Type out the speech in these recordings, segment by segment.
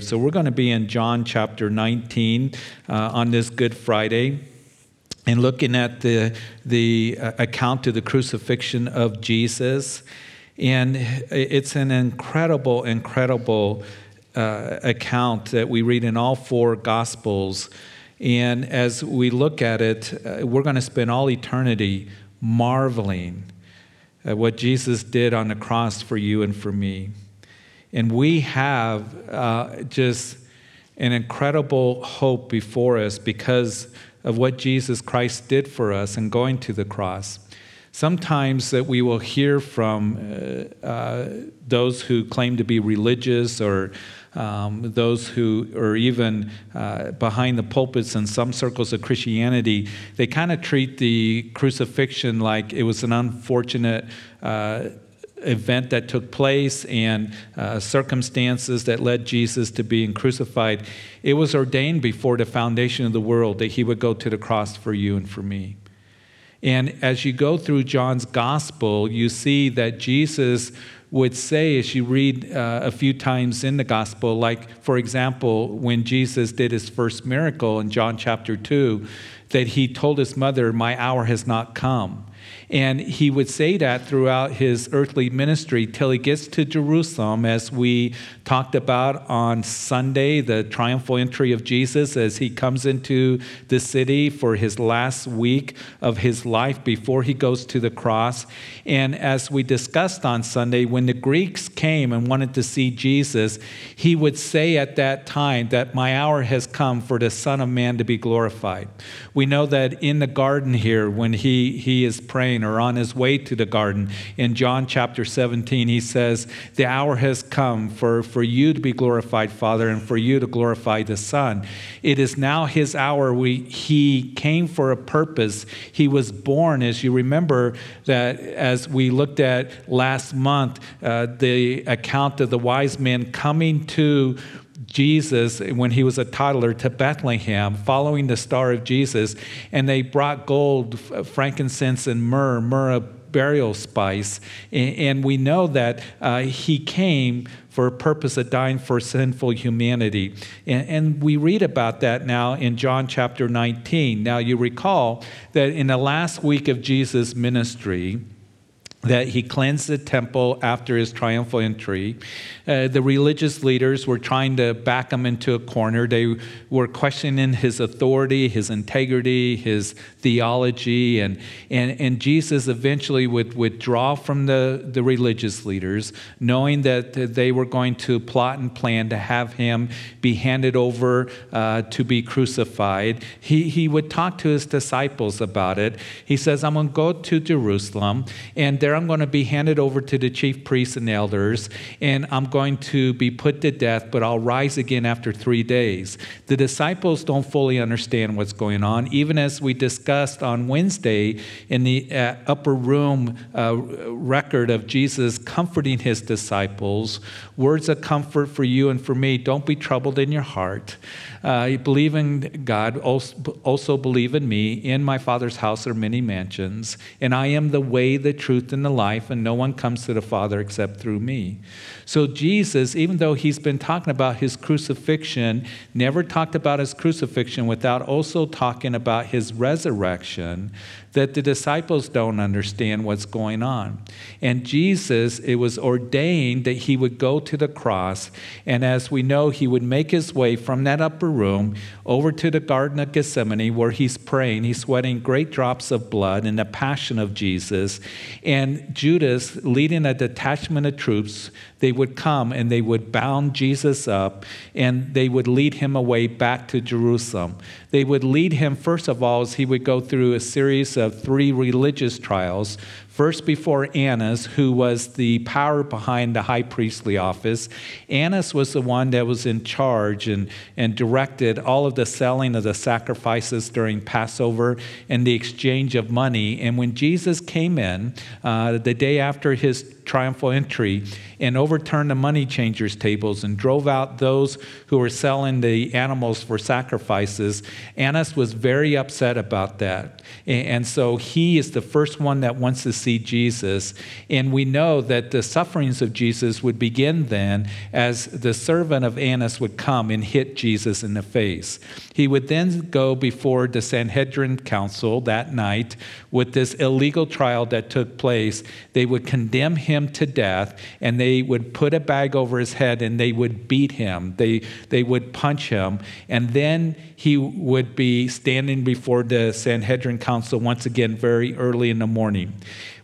So we're going to be in John chapter 19 uh, on this Good Friday and looking at the, the uh, account of the crucifixion of Jesus. And it's an incredible, incredible uh, account that we read in all four Gospels. And as we look at it, uh, we're going to spend all eternity marveling at what Jesus did on the cross for you and for me. And we have uh, just an incredible hope before us because of what Jesus Christ did for us and going to the cross. Sometimes that we will hear from uh, uh, those who claim to be religious or um, those who are even uh, behind the pulpits in some circles of Christianity, they kind of treat the crucifixion like it was an unfortunate uh, event that took place and uh, circumstances that led Jesus to being crucified, it was ordained before the foundation of the world that he would go to the cross for you and for me. And as you go through John's gospel, you see that Jesus would say, as you read uh, a few times in the gospel, like, for example, when Jesus did his first miracle in John chapter 2, that he told his mother, My hour has not come. And he would say that throughout his earthly ministry till he gets to Jerusalem, as we talked about on Sunday, the triumphal entry of Jesus as he comes into the city for his last week of his life before he goes to the cross. And as we discussed on Sunday, when the Greeks came and wanted to see Jesus, he would say at that time that my hour has come for the Son of Man to be glorified. We know that in the garden here, when he, he is praying, or on his way to the garden. In John chapter 17, he says, The hour has come for, for you to be glorified, Father, and for you to glorify the Son. It is now his hour. We, he came for a purpose. He was born, as you remember, that as we looked at last month, uh, the account of the wise men coming to Jesus when he was a toddler to Bethlehem, following the star of Jesus, and they brought gold, frankincense, and myrrh, myrrh burial spice. And we know that uh, he came for a purpose of dying for sinful humanity. And, and, we read about that now in John chapter 19. Now, you recall that in the last week of Jesus' ministry, that he cleansed the temple after his triumphal entry. Uh, the religious leaders were trying to back him into a corner. They were questioning his authority, his integrity, his theology, and, and, and Jesus eventually would withdraw from the, the religious leaders, knowing that they were going to plot and plan to have him be handed over uh, to be crucified. He, he would talk to his disciples about it. He says, I'm going to go to Jerusalem, and there I'm going to be handed over to the chief priests and elders, and I'm going to be put to death, but I'll rise again after three days. The disciples don't fully understand what's going on. Even as we discussed on Wednesday in the uh, upper room uh, record of Jesus comforting his disciples, words of comfort for you and for me don't be troubled in your heart. Uh, believe in God, also, also believe in me. In my Father's house are many mansions, and I am the way, the truth, and the life, and no one comes to the Father except through me. So, Jesus, even though he's been talking about his crucifixion, never talked about his crucifixion without also talking about his resurrection that the disciples don't understand what's going on. And Jesus, it was ordained that he would go to the cross, and as we know, he would make his way from that upper room over to the Garden of Gethsemane where he's praying. He's sweating great drops of blood in the passion of Jesus. And Judas, leading a detachment of troops, they would come and they would bound Jesus up and they would lead him away back to Jerusalem. They would lead him, first of all, as he would go through a series of three religious trials First, before Annas, who was the power behind the high priestly office. Annas was the one that was in charge and, and directed all of the selling of the sacrifices during Passover and the exchange of money. And when Jesus came in, uh, the day after his triumphal entry, and overturned the money changers' tables and drove out those who were selling the animals for sacrifices, Annas was very upset about that. And so he is the first one that wants to see Jesus. And we know that the sufferings of Jesus would begin then as the servant of Annas would come and hit Jesus in the face. He would then go before the Sanhedrin council that night with this illegal trial that took place. They would condemn him to death and they would put a bag over his head and they would beat him. They, they would punch him. And then he would be standing before the Sanhedrin council once again very early in the morning.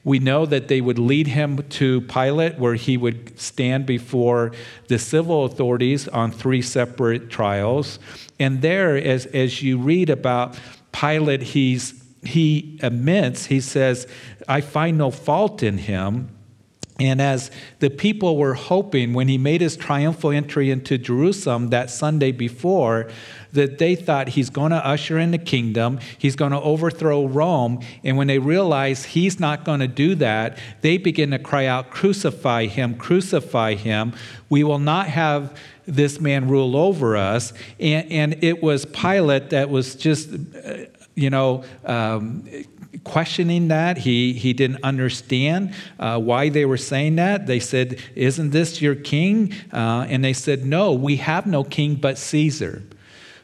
We know that they would lead him to Pilate, where he would stand before the civil authorities on three separate trials. And there, as, as you read about Pilate, he's, he admits, he says, I find no fault in him. And as the people were hoping when he made his triumphal entry into Jerusalem that Sunday before, that they thought he's going to usher in the kingdom, he's going to overthrow Rome. And when they realize he's not going to do that, they begin to cry out, Crucify him, crucify him. We will not have this man rule over us. And, and it was Pilate that was just, uh, you know, um, questioning that. He, he didn't understand uh, why they were saying that. They said, Isn't this your king? Uh, and they said, No, we have no king but Caesar.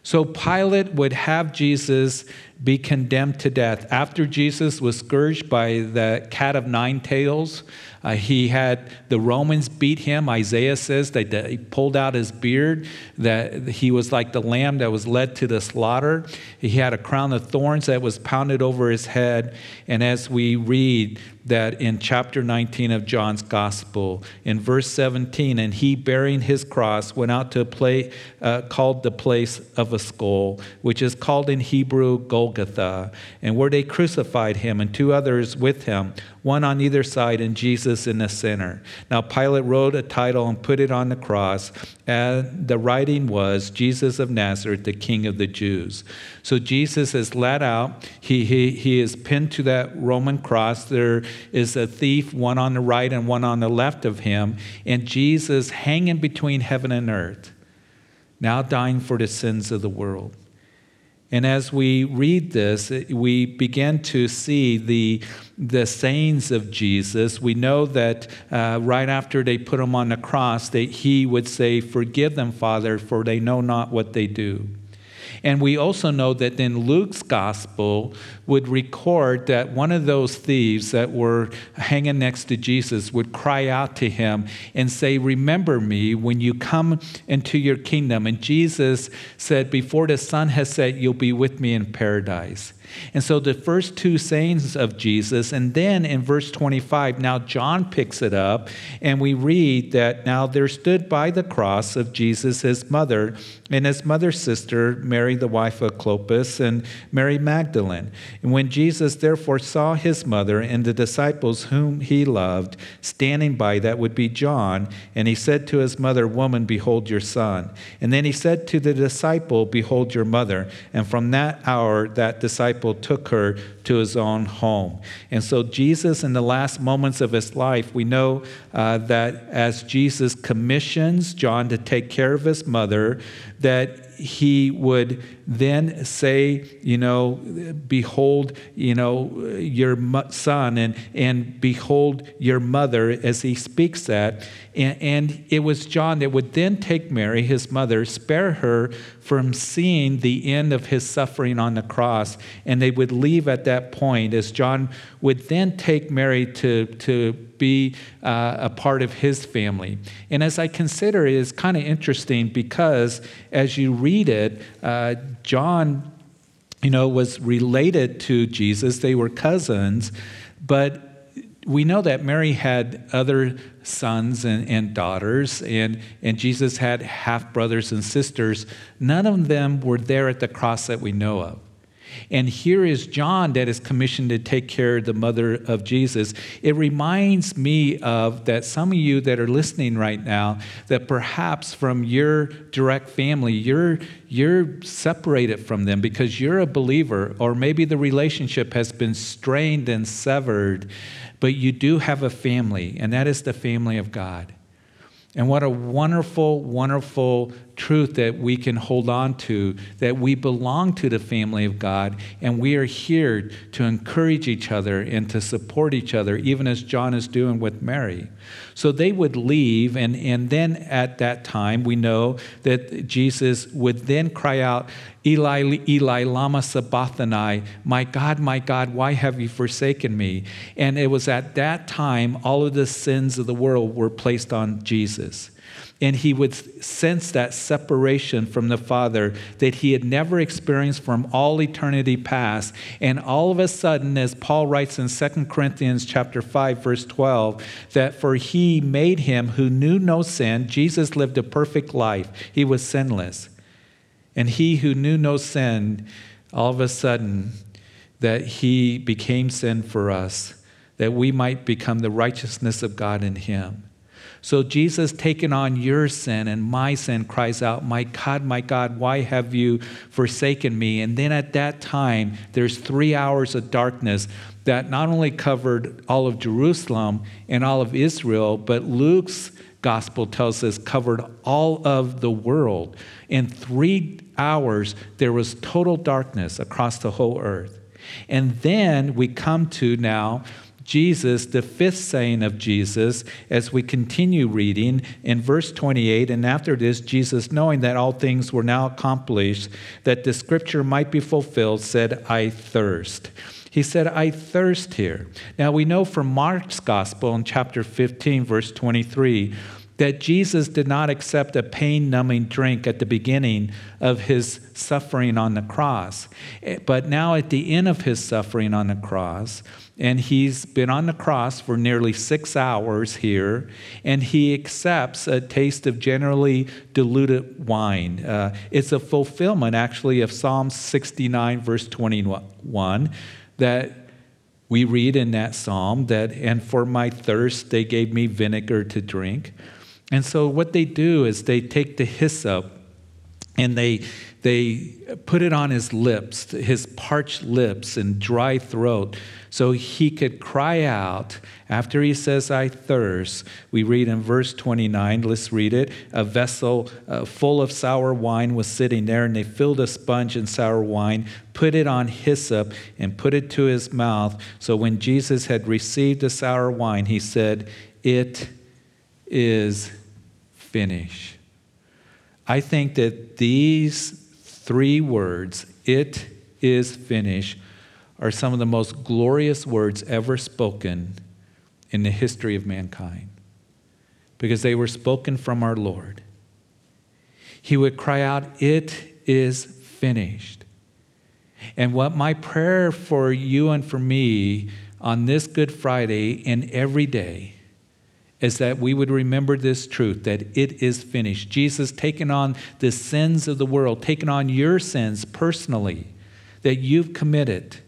So Pilate would have Jesus be condemned to death. After Jesus was scourged by the cat of nine tails, uh, he had the Romans beat him. Isaiah says that he pulled out his beard, that he was like the lamb that was led to the slaughter. He had a crown of thorns that was pounded over his head. And as we read that in chapter 19 of John's gospel, in verse 17, and he bearing his cross went out to a place uh, called the place of a skull, which is called in Hebrew Golgotha, and where they crucified him and two others with him one on either side, and Jesus in the center. Now, Pilate wrote a title and put it on the cross, and the writing was Jesus of Nazareth, the King of the Jews. So Jesus is let out. He, he, he is pinned to that Roman cross. There is a thief, one on the right and one on the left of him, and Jesus hanging between heaven and earth, now dying for the sins of the world. And as we read this, we begin to see the, the sayings of Jesus. We know that uh, right after they put him on the cross, that he would say, Forgive them, Father, for they know not what they do. And we also know that in Luke's gospel would record that one of those thieves that were hanging next to Jesus would cry out to him and say, Remember me when you come into your kingdom. And Jesus said, Before the sun has set, you'll be with me in paradise. And so the first two sayings of Jesus, and then in verse 25, now John picks it up, and we read that now there stood by the cross of Jesus his mother and his mother's sister, Mary, the wife of Clopas, and Mary Magdalene. And when Jesus therefore saw his mother and the disciples whom he loved standing by, that would be John, and he said to his mother, Woman, behold your son. And then he said to the disciple, Behold your mother. And from that hour, that disciple disciple took her to his own home. And so, Jesus, in the last moments of his life, we know uh, that as Jesus commissions John to take care of his mother, that he would then say, you know, behold, you know, your son, and, and behold your mother, as he speaks that. And, and it was John that would then take Mary, his mother, spare her from seeing the end of his suffering on the cross. And they would leave at that point, as John would then take Mary to, to be uh, a part of his family. And as I consider it, it's kind of interesting because as you read it, uh, John, you know, was related to Jesus. They were cousins, but we know that Mary had other sons and, and daughters, and, and Jesus had half brothers and sisters. None of them were there at the cross that we know of. And here is John that is commissioned to take care of the mother of Jesus. It reminds me of that some of you that are listening right now, that perhaps from your direct family, you're, you're separated from them because you're a believer, or maybe the relationship has been strained and severed, but you do have a family, and that is the family of God. And what a wonderful, wonderful truth that we can hold on to that we belong to the family of God and we are here to encourage each other and to support each other, even as John is doing with Mary. So they would leave, and, and then at that time, we know that Jesus would then cry out, Eli, Eli, Lama Sabachthani, my God, my God, why have you forsaken me? And it was at that time all of the sins of the world were placed on Jesus and he would sense that separation from the Father that he had never experienced from all eternity past. And all of a sudden, as Paul writes in 2 Corinthians chapter 5, verse 12, that for he made him who knew no sin, Jesus lived a perfect life. He was sinless. And he who knew no sin, all of a sudden, that he became sin for us, that we might become the righteousness of God in him. So Jesus, taking on your sin and my sin, cries out, My God, my God, why have you forsaken me? And then at that time, there's three hours of darkness that not only covered all of Jerusalem and all of Israel, but Luke's gospel tells us covered all of the world. In three hours, there was total darkness across the whole earth. And then we come to now Jesus, the fifth saying of Jesus, as we continue reading in verse 28. And after this, Jesus, knowing that all things were now accomplished, that the scripture might be fulfilled, said, I thirst. He said, I thirst here. Now we know from Mark's gospel in chapter 15, verse 23, that Jesus did not accept a pain numbing drink at the beginning of his suffering on the cross. But now, at the end of his suffering on the cross, and he's been on the cross for nearly six hours here, and he accepts a taste of generally diluted wine. Uh, it's a fulfillment, actually, of Psalm 69, verse 21, that we read in that psalm that, and for my thirst, they gave me vinegar to drink. And so, what they do is they take the hyssop and they they put it on his lips, his parched lips and dry throat, so he could cry out after he says, I thirst. We read in verse 29, let's read it. A vessel uh, full of sour wine was sitting there, and they filled a sponge in sour wine, put it on hyssop, and put it to his mouth. So when Jesus had received the sour wine, he said, It is finished. I think that these three words, it is finished, are some of the most glorious words ever spoken in the history of mankind because they were spoken from our Lord. He would cry out, It is finished. And what my prayer for you and for me on this Good Friday and every day is that we would remember this truth that it is finished. Jesus taken on the sins of the world, taken on your sins personally that you've committed.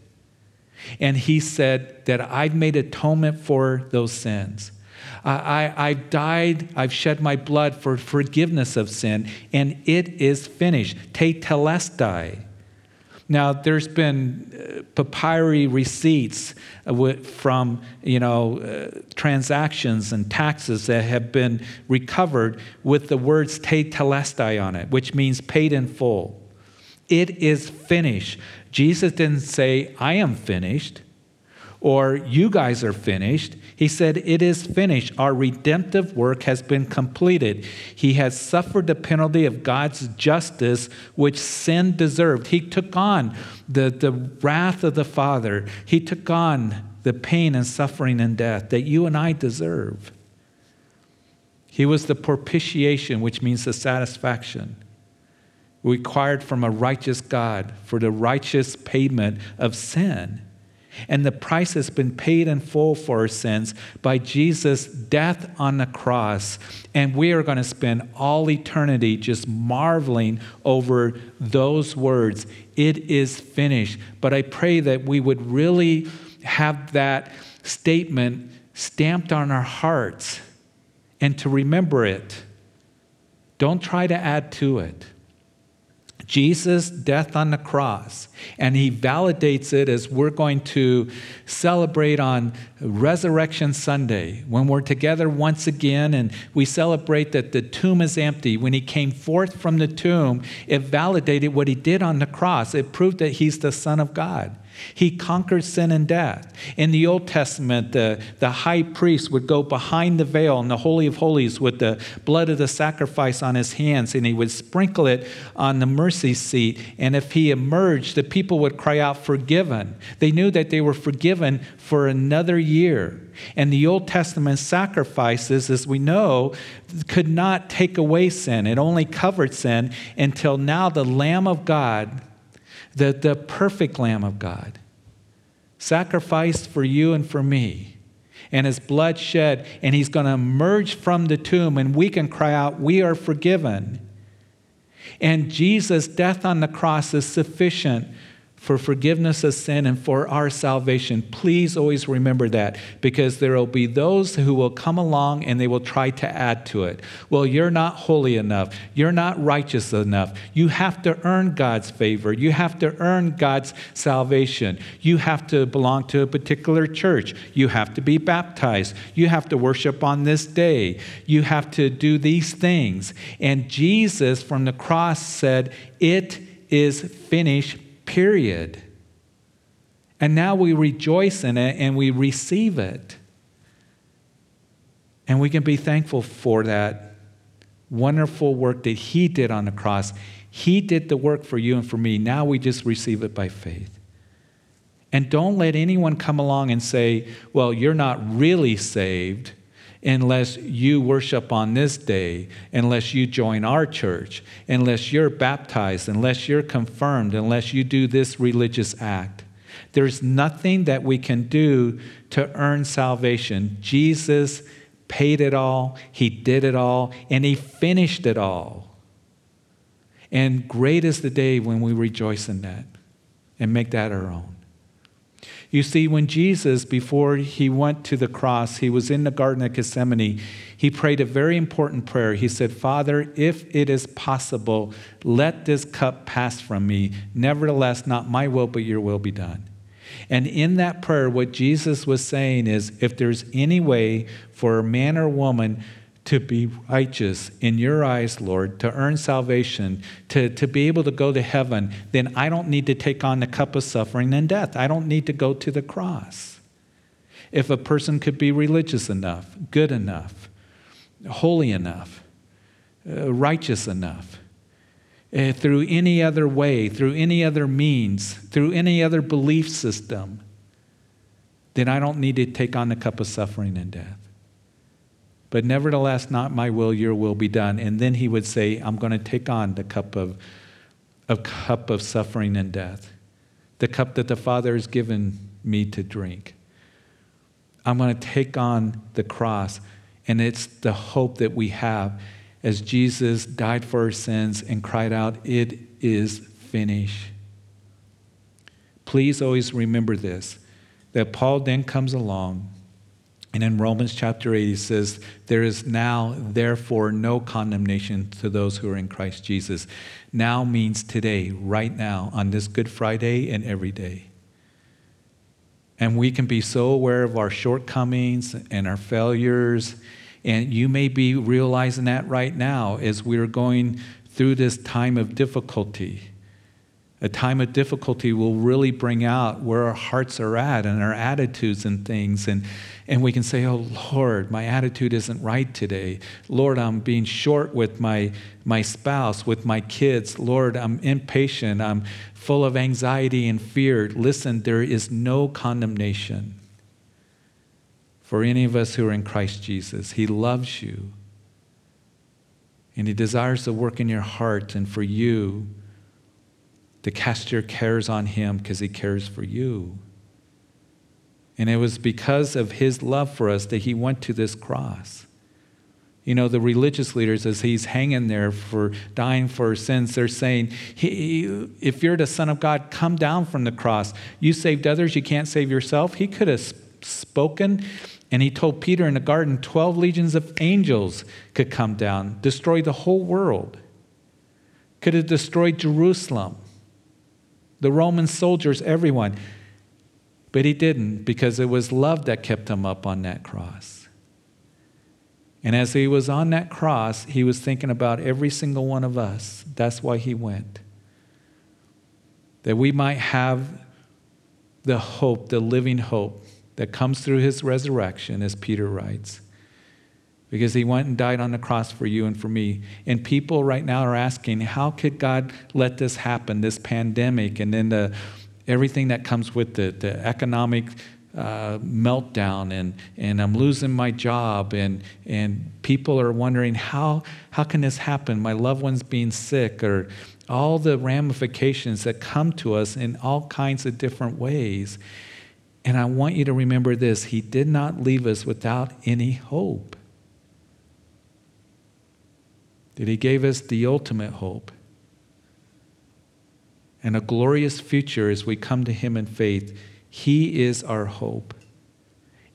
And he said that I've made atonement for those sins. I, I, have died, I've shed my blood for forgiveness of sin, and it is finished. Tetelestai. Now, there's been uh, papyri receipts uh, from you know uh, transactions and taxes that have been recovered with the words tetelestai on it, which means paid in full. It is finished. Jesus didn't say, "I am finished," or "You guys are finished." He said, It is finished. Our redemptive work has been completed. He has suffered the penalty of God's justice, which sin deserved. He took on the, the wrath of the Father, He took on the pain and suffering and death that you and I deserve. He was the propitiation, which means the satisfaction required from a righteous God for the righteous payment of sin. And the price has been paid in full for our sins by Jesus' death on the cross. And we are going to spend all eternity just marveling over those words. It is finished. But I pray that we would really have that statement stamped on our hearts and to remember it. Don't try to add to it. Jesus' death on the cross. And he validates it as we're going to celebrate on Resurrection Sunday when we're together once again and we celebrate that the tomb is empty. When he came forth from the tomb, it validated what he did on the cross, it proved that he's the Son of God. He conquered sin and death. In the Old Testament, the, the high priest would go behind the veil in the Holy of Holies with the blood of the sacrifice on his hands, and he would sprinkle it on the mercy seat. And if he emerged, the people would cry out, Forgiven. They knew that they were forgiven for another year. And the Old Testament sacrifices, as we know, could not take away sin, it only covered sin until now the Lamb of God the, the perfect Lamb of God, sacrificed for you and for me, and his blood shed, and he's going to emerge from the tomb, and we can cry out, We are forgiven. And Jesus' death on the cross is sufficient for forgiveness of sin and for our salvation. Please always remember that because there will be those who will come along and they will try to add to it. Well, you're not holy enough. You're not righteous enough. You have to earn God's favor. You have to earn God's salvation. You have to belong to a particular church. You have to be baptized. You have to worship on this day. You have to do these things. And Jesus from the cross said, It is finished period. And now we rejoice in it and we receive it. And we can be thankful for that wonderful work that He did on the cross. He did the work for you and for me. Now we just receive it by faith. And don't let anyone come along and say, well, you're not really saved unless you worship on this day, unless you join our church, unless you're baptized, unless you're confirmed, unless you do this religious act. There's nothing that we can do to earn salvation. Jesus paid it all, He did it all, and He finished it all. And great is the day when we rejoice in that and make that our own. You see, when Jesus, before he went to the cross, he was in the Garden of Gethsemane, he prayed a very important prayer. He said, Father, if it is possible, let this cup pass from me. Nevertheless, not my will, but your will be done. And in that prayer, what Jesus was saying is if there's any way for a man or woman to be righteous in your eyes, Lord, to earn salvation, to, to be able to go to heaven, then I don't need to take on the cup of suffering and death. I don't need to go to the cross. If a person could be religious enough, good enough, holy enough, uh, righteous enough, uh, through any other way, through any other means, through any other belief system, then I don't need to take on the cup of suffering and death. But nevertheless, not my will, your will be done. And then he would say, I'm going to take on the cup of, a cup of suffering and death, the cup that the Father has given me to drink. I'm going to take on the cross. And it's the hope that we have as Jesus died for our sins and cried out, It is finished. Please always remember this that Paul then comes along and in Romans chapter 8, he says, There is now, therefore, no condemnation to those who are in Christ Jesus. Now means today, right now, on this Good Friday and every day. And we can be so aware of our shortcomings and our failures. And you may be realizing that right now as we're going through this time of difficulty. A time of difficulty will really bring out where our hearts are at and our attitudes and things. And and we can say, Oh Lord, my attitude isn't right today. Lord, I'm being short with my, my spouse, with my kids. Lord, I'm impatient. I'm full of anxiety and fear. Listen, there is no condemnation for any of us who are in Christ Jesus. He loves you. And He desires to work in your heart and for you to cast your cares on Him because He cares for you. And it was because of his love for us that he went to this cross. You know, the religious leaders, as he's hanging there for dying for sins, they're saying, If you're the Son of God, come down from the cross. You saved others, you can't save yourself. He could have spoken, and he told Peter in the garden 12 legions of angels could come down, destroy the whole world. could have destroyed Jerusalem, the Roman soldiers, everyone. But he didn't because it was love that kept him up on that cross. And as he was on that cross, he was thinking about every single one of us. That's why he went. That we might have the hope, the living hope that comes through his resurrection, as Peter writes. Because he went and died on the cross for you and for me. And people right now are asking, how could God let this happen, this pandemic, and then the, everything that comes with it, the economic uh, meltdown, and, and I'm losing my job, and, and people are wondering, how, how can this happen? My loved one's being sick, or all the ramifications that come to us in all kinds of different ways. And I want you to remember this He did not leave us without any hope. That He gave us the ultimate hope and a glorious future as we come to Him in faith. He is our hope.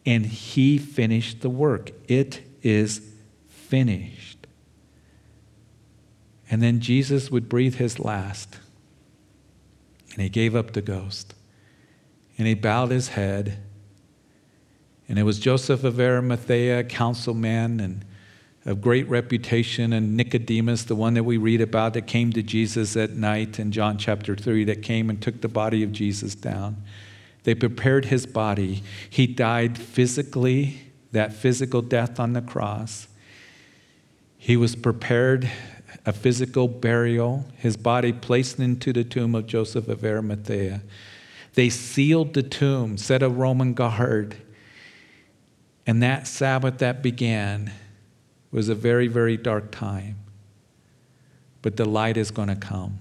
And He finished the work. It is finished. And then Jesus would breathe His last, and He gave up the ghost and he bowed his head. And it was Joseph of Arimathea, councilman and of great reputation, and Nicodemus, the one that we read about that came to Jesus at night in John chapter 3, that came and took the body of Jesus down. They prepared his body. He died physically, that physical death on the cross. He was prepared a physical burial, his body placed into the tomb of Joseph of Arimathea. They sealed the tomb, set a Roman guard. And that Sabbath that began was a very, very dark time. But the light is going to come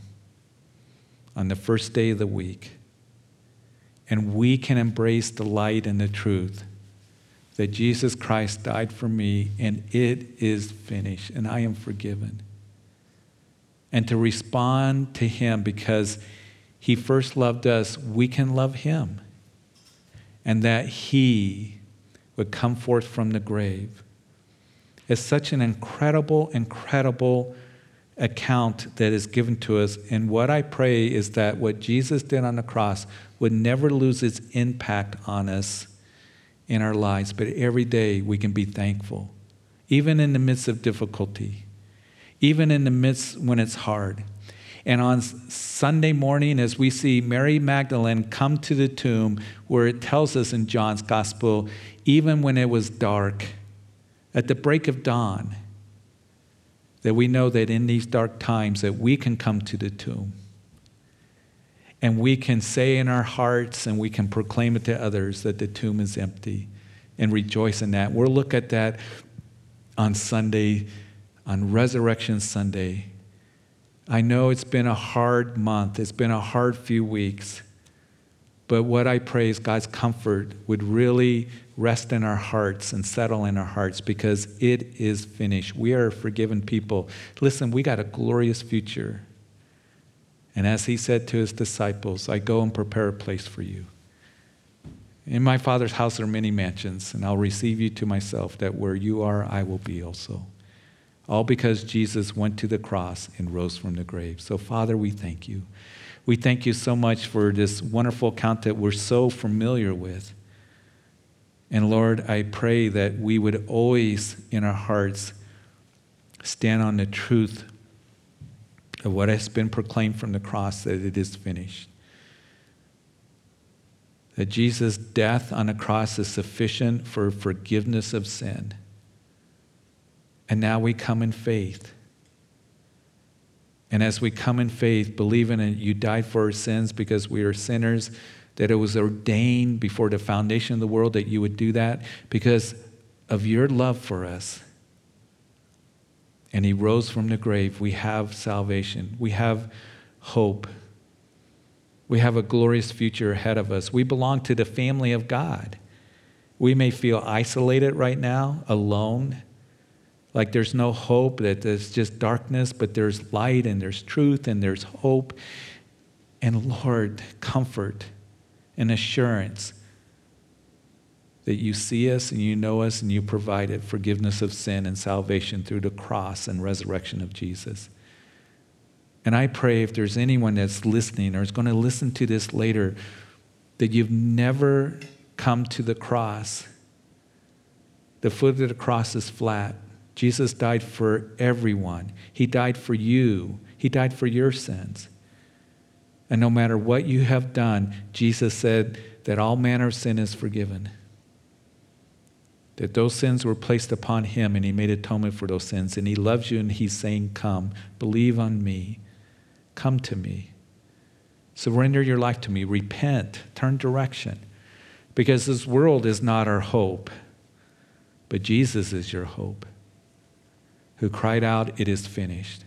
on the first day of the week. And we can embrace the light and the truth that Jesus Christ died for me and it is finished and I am forgiven. And to respond to Him because he first loved us, we can love Him. And that He would come forth from the grave. It's such an incredible, incredible account that is given to us. And what I pray is that what Jesus did on the cross would never lose its impact on us in our lives, but every day we can be thankful, even in the midst of difficulty, even in the midst when it's hard. And on Sunday morning, as we see Mary Magdalene come to the tomb, where it tells us in John's gospel, even when it was dark, at the break of dawn, that we know that in these dark times that we can come to the tomb and we can say in our hearts and we can proclaim it to others that the tomb is empty and rejoice in that. We'll look at that on Sunday, on Resurrection Sunday. I know it's been a hard month, it's been a hard few weeks. But what I pray is God's comfort would really rest in our hearts and settle in our hearts because it is finished. We are forgiven people. Listen, we got a glorious future. And as he said to his disciples, I go and prepare a place for you. In my Father's house are many mansions, and I'll receive you to myself, that where you are, I will be also. All because Jesus went to the cross and rose from the grave. So, Father, we thank you. We thank you so much for this wonderful account that we're so familiar with. And Lord, I pray that we would always in our hearts stand on the truth of what has been proclaimed from the cross that it is finished. That Jesus' death on the cross is sufficient for forgiveness of sin and now we come in faith. And as we come in faith, believing that you died for our sins because we are sinners, that it was ordained before the foundation of the world that you would do that because of your love for us. And he rose from the grave. We have salvation, we have hope, we have a glorious future ahead of us. We belong to the family of God. We may feel isolated right now, alone like there's no hope, that there's just darkness, but there's light and there's truth and there's hope. And Lord, comfort and assurance that you see us and you know us and you provided forgiveness of sin and salvation through the cross and resurrection of Jesus. And I pray if there's anyone that's listening or is going to listen to this later, that you've never come to the cross. The foot of the cross is flat. Jesus died for everyone, He died for you, He died for your sins. And no matter what you have done, Jesus said that all manner of sin is forgiven. That those sins were placed upon him and he made atonement for those sins. And he loves you and he's saying, Come, believe on me, come to me. Surrender your life to me, repent, turn direction. Because this world is not our hope, but Jesus is your hope, who cried out, It is finished.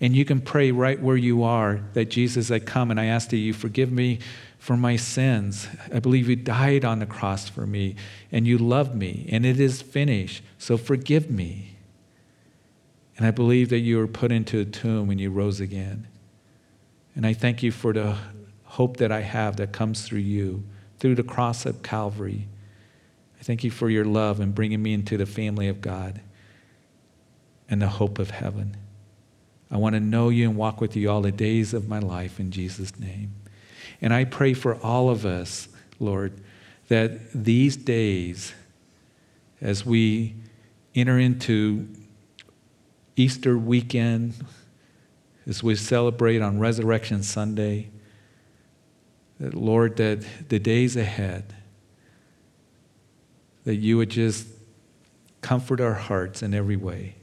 And you can pray right where you are that Jesus, I come and I ask that you forgive me for my sins. I believe you died on the cross for me and you love me and it is finished. So forgive me. And I believe that you were put into a tomb and you rose again. And I thank you for the hope that I have that comes through you, through the cross of Calvary. I thank you for your love and bringing me into the family of God and the hope of heaven. I want to know you and walk with you all the days of my life in Jesus' name. And I pray for all of us, Lord, that these days, as we enter into Easter weekend, as we celebrate on Resurrection Sunday, that Lord, that the days ahead, that you would just comfort our hearts in every way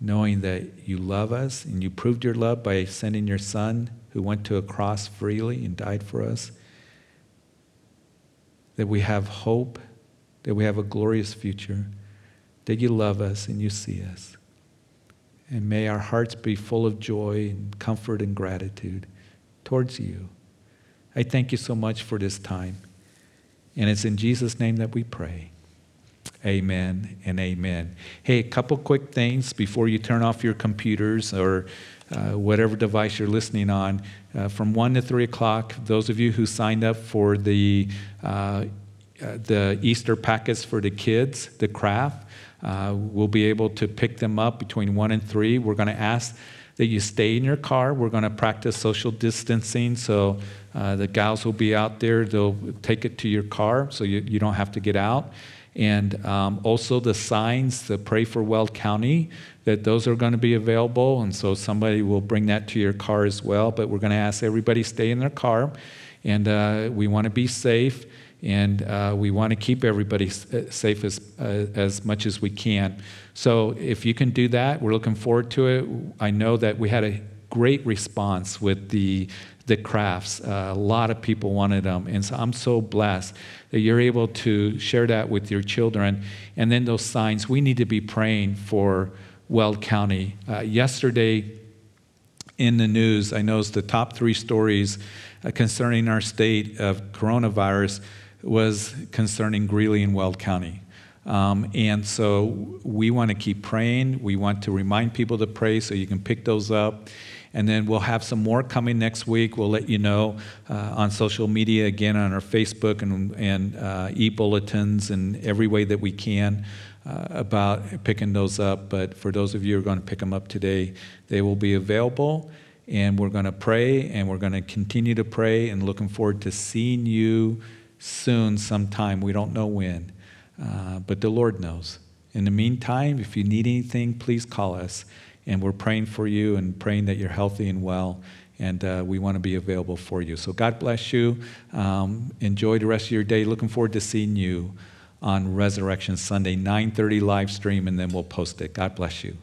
knowing that you love us and you proved your love by sending your son who went to a cross freely and died for us. That we have hope, that we have a glorious future, that you love us and you see us. And may our hearts be full of joy and comfort and gratitude towards you. I thank you so much for this time. And it's in Jesus' name that we pray. Amen and amen. Hey, a couple quick things before you turn off your computers or uh, whatever device you're listening on. Uh, from 1 to 3 o'clock, those of you who signed up for the, uh, uh the Easter packets for the kids, the craft, uh, we'll be able to pick them up between 1 and 3. We're going to ask that you stay in your car. We're going to practice social distancing, so uh, the gals will be out there. They'll take it to your car so you, you don't have to get out and um, also the signs to pray for Weld County, that those are going to be available. And so somebody will bring that to your car as well. But we're going to ask everybody stay in their car, and uh, we want to be safe, and uh, we want to keep everybody uh, safe as, uh, as much as we can. So if you can do that, we're looking forward to it. I know that we had a great response with the the crafts. Uh, a lot of people wanted them. And so I'm so blessed that you're able to share that with your children. And then those signs, we need to be praying for Weld County. Uh, yesterday in the news, I noticed the top three stories uh, concerning our state of coronavirus was concerning Greeley and Weld County. Um, and so we want to keep praying. We want to remind people to pray so you can pick those up. And then we'll have some more coming next week. We'll let you know uh, on social media, again, on our Facebook and, and uh, e bulletins and every way that we can uh, about picking those up. But for those of you who are going to pick them up today, they will be available. And we're going to pray and we're going to continue to pray and looking forward to seeing you soon, sometime. We don't know when, uh, but the Lord knows. In the meantime, if you need anything, please call us. And we're praying for you and praying that you're healthy and well. And uh, we want to be available for you. So God bless you. Um, enjoy the rest of your day. Looking forward to seeing you on Resurrection Sunday, 9:30 live stream, and then we'll post it. God bless you.